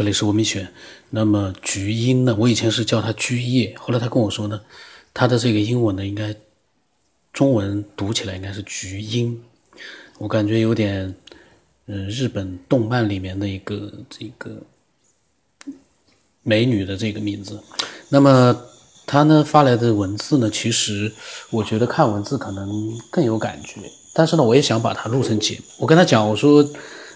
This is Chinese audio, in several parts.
这里是文明雪。那么菊英呢？我以前是叫它菊叶，后来他跟我说呢，它的这个英文呢，应该中文读起来应该是菊英。我感觉有点，嗯，日本动漫里面的一个这个美女的这个名字。那么他呢发来的文字呢，其实我觉得看文字可能更有感觉，但是呢，我也想把它录成节目。我跟他讲，我说。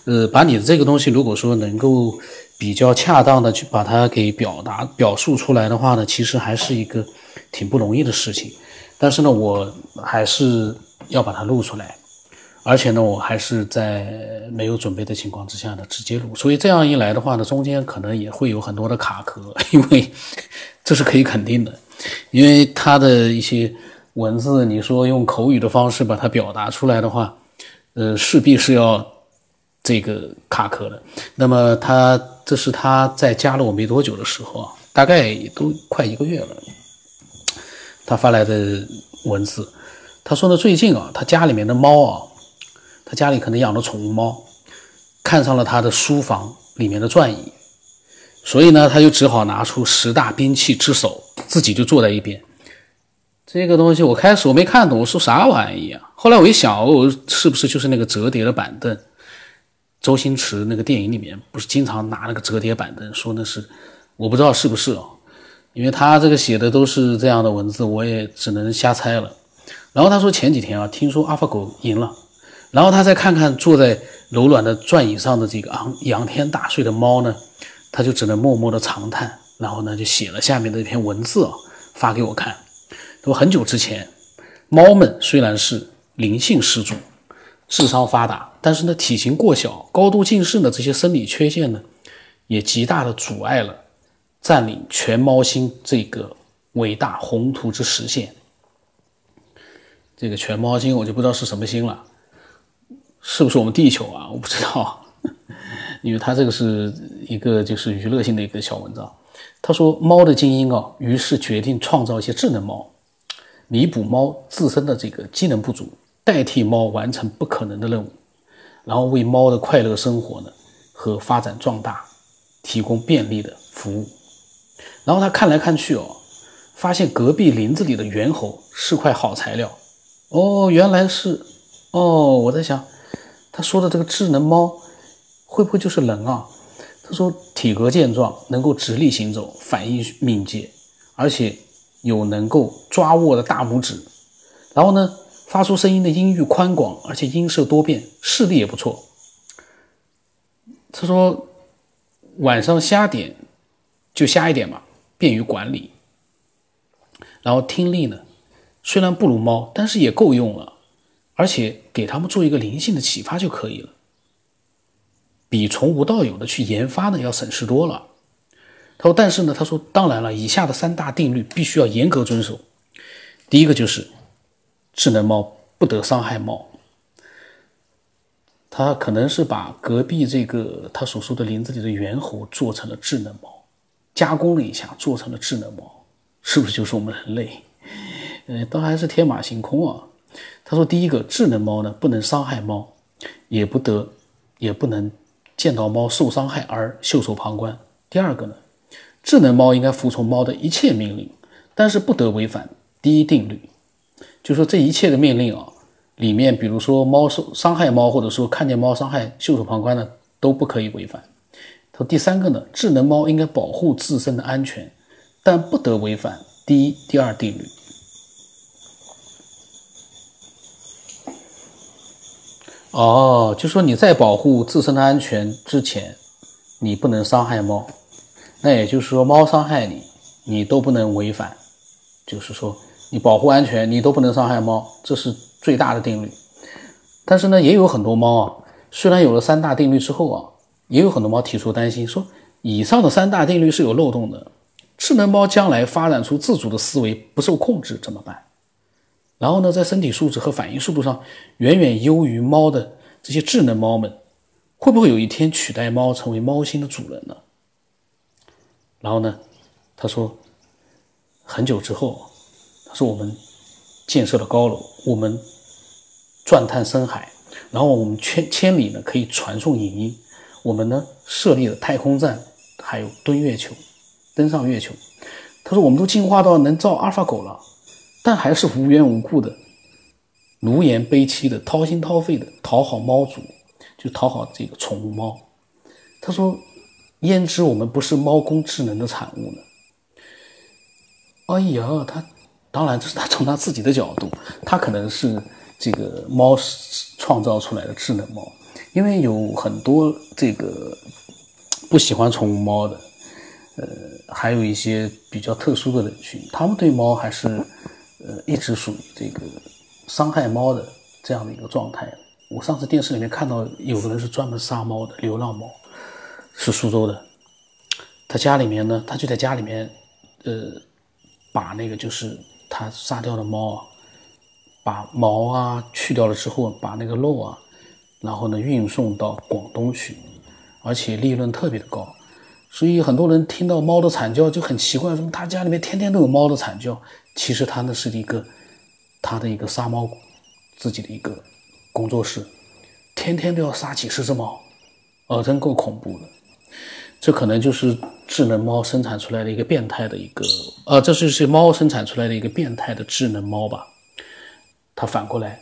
呃，把你的这个东西，如果说能够比较恰当的去把它给表达、表述出来的话呢，其实还是一个挺不容易的事情。但是呢，我还是要把它录出来，而且呢，我还是在没有准备的情况之下呢直接录。所以这样一来的话呢，中间可能也会有很多的卡壳，因为这是可以肯定的，因为它的一些文字，你说用口语的方式把它表达出来的话，呃，势必是要。这个卡壳的，那么他这是他在加了我没多久的时候啊，大概都快一个月了，他发来的文字，他说呢，最近啊，他家里面的猫啊，他家里可能养了宠物猫，看上了他的书房里面的转椅，所以呢，他就只好拿出十大兵器之首，自己就坐在一边。这个东西我开始我没看懂，我说啥玩意啊？后来我一想，哦，是不是就是那个折叠的板凳？周星驰那个电影里面不是经常拿那个折叠板凳说那是，我不知道是不是哦，因为他这个写的都是这样的文字，我也只能瞎猜了。然后他说前几天啊，听说阿法狗赢了，然后他再看看坐在柔软的转椅上的这个昂仰天大睡的猫呢，他就只能默默的长叹，然后呢就写了下面的一篇文字啊，发给我看。说很久之前，猫们虽然是灵性十足。智商发达，但是呢，体型过小、高度近视的这些生理缺陷呢，也极大的阻碍了占领全猫星这个伟大宏图之实现。这个全猫星我就不知道是什么星了，是不是我们地球啊？我不知道，因为他这个是一个就是娱乐性的一个小文章。他说，猫的精英啊，于是决定创造一些智能猫，弥补猫自身的这个机能不足。代替猫完成不可能的任务，然后为猫的快乐生活呢和发展壮大提供便利的服务。然后他看来看去哦，发现隔壁林子里的猿猴是块好材料。哦，原来是哦，我在想他说的这个智能猫会不会就是人啊？他说体格健壮，能够直立行走，反应敏捷，而且有能够抓握的大拇指。然后呢？发出声音的音域宽广，而且音色多变，视力也不错。他说：“晚上瞎点就瞎一点嘛，便于管理。然后听力呢，虽然不如猫，但是也够用了，而且给他们做一个灵性的启发就可以了，比从无到有的去研发呢要省事多了。”他说：“但是呢，他说当然了，以下的三大定律必须要严格遵守。第一个就是。”智能猫不得伤害猫，他可能是把隔壁这个他所说的林子里的猿猴做成了智能猫，加工了一下做成了智能猫，是不是就是我们人类？呃，倒还是天马行空啊。他说，第一个，智能猫呢不能伤害猫，也不得也不能见到猫受伤害而袖手旁观。第二个呢，智能猫应该服从猫的一切命令，但是不得违反第一定律。就说这一切的命令啊，里面比如说猫受伤害猫，或者说看见猫伤害袖手旁观的，都不可以违反。他说第三个呢，智能猫应该保护自身的安全，但不得违反第一、第二定律。哦，就说你在保护自身的安全之前，你不能伤害猫。那也就是说，猫伤害你，你都不能违反。就是说。你保护安全，你都不能伤害猫，这是最大的定律。但是呢，也有很多猫啊，虽然有了三大定律之后啊，也有很多猫提出担心，说以上的三大定律是有漏洞的。智能猫将来发展出自主的思维，不受控制怎么办？然后呢，在身体素质和反应速度上远远优于猫的这些智能猫们，会不会有一天取代猫成为猫星的主人呢？然后呢，他说，很久之后。是我们建设了高楼，我们钻探深海，然后我们千千里呢可以传送影音，我们呢设立了太空站还有蹲月球，登上月球。他说我们都进化到能造阿尔法狗了，但还是无缘无故的奴颜悲戚的掏心掏肺的讨好猫主，就讨好这个宠物猫。他说，焉知我们不是猫工智能的产物呢？哎呀，他当然这是他从他自己的角度，他可能是这个猫创造出来的智能猫，因为有很多这个不喜欢宠物猫的，呃，还有一些比较特殊的人群，他们对猫还是呃一直属于这个伤害猫的这样的一个状态。我上次电视里面看到有个人是专门杀猫的，流浪猫，是苏州的，他家里面呢，他就在家里面，呃。把那个就是他杀掉的猫，把毛啊去掉了之后，把那个肉啊，然后呢运送到广东去，而且利润特别的高，所以很多人听到猫的惨叫就很奇怪，说他家里面天天都有猫的惨叫，其实他那是一个他的一个杀猫自己的一个工作室，天天都要杀几十只猫，呃，真够恐怖的。这可能就是智能猫生产出来的一个变态的一个，呃，这就是猫生产出来的一个变态的智能猫吧。它反过来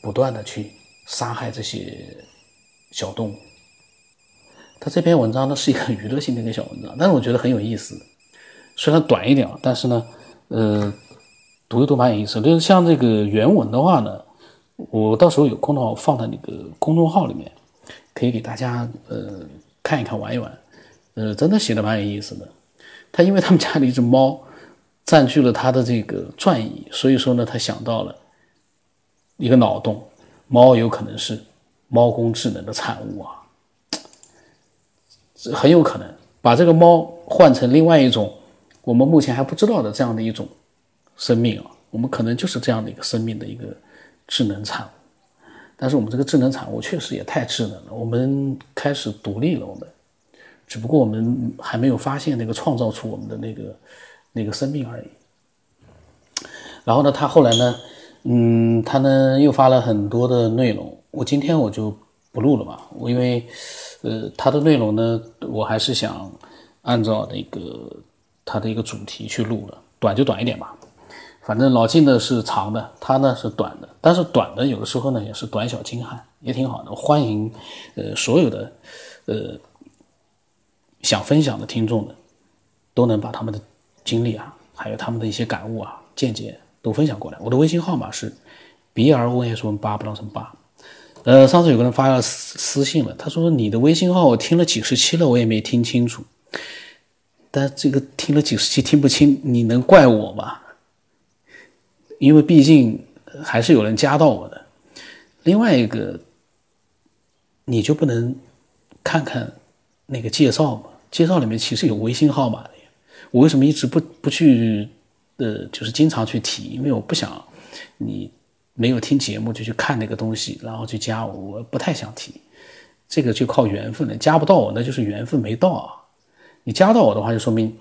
不断的去杀害这些小动物。它这篇文章呢是一个娱乐性的一个小文章，但是我觉得很有意思。虽然短一点，但是呢，呃，读一读蛮有意思。就是像这个原文的话呢，我到时候有空的话我放在那个公众号里面，可以给大家呃看一看、玩一玩。呃，真的写的蛮有意思的。他因为他们家里一只猫占据了他的这个转移，所以说呢，他想到了一个脑洞：猫有可能是猫工智能的产物啊，很有可能把这个猫换成另外一种我们目前还不知道的这样的一种生命啊，我们可能就是这样的一个生命的一个智能产物。但是我们这个智能产物确实也太智能了，我们开始独立了，我们。只不过我们还没有发现那个创造出我们的那个那个生命而已。然后呢，他后来呢，嗯，他呢又发了很多的内容。我今天我就不录了吧，我因为呃他的内容呢，我还是想按照那个他的一个主题去录了，短就短一点吧。反正老晋的是长的，他呢是短的，但是短的有的时候呢也是短小精悍，也挺好的。欢迎呃所有的呃。想分享的听众们，都能把他们的经历啊，还有他们的一些感悟啊、见解都分享过来。我的微信号码是 b r o s 八不当成八。呃，上次有个人发了私私信了，他说你的微信号我听了几十期了，我也没听清楚。但这个听了几十期听不清，你能怪我吗？因为毕竟还是有人加到我的。另外一个，你就不能看看那个介绍嘛？介绍里面其实有微信号码的，我为什么一直不不去，呃，就是经常去提？因为我不想你没有听节目就去看那个东西，然后去加我，我不太想提。这个就靠缘分了，加不到我那就是缘分没到啊。你加到我的话，就说明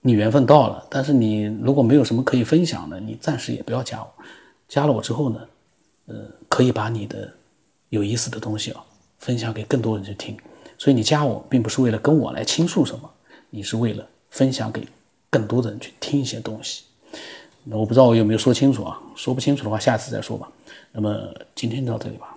你缘分到了。但是你如果没有什么可以分享的，你暂时也不要加我。加了我之后呢，呃，可以把你的有意思的东西啊分享给更多人去听。所以你加我，并不是为了跟我来倾诉什么，你是为了分享给更多的人去听一些东西。那我不知道我有没有说清楚啊？说不清楚的话，下次再说吧。那么今天到这里吧。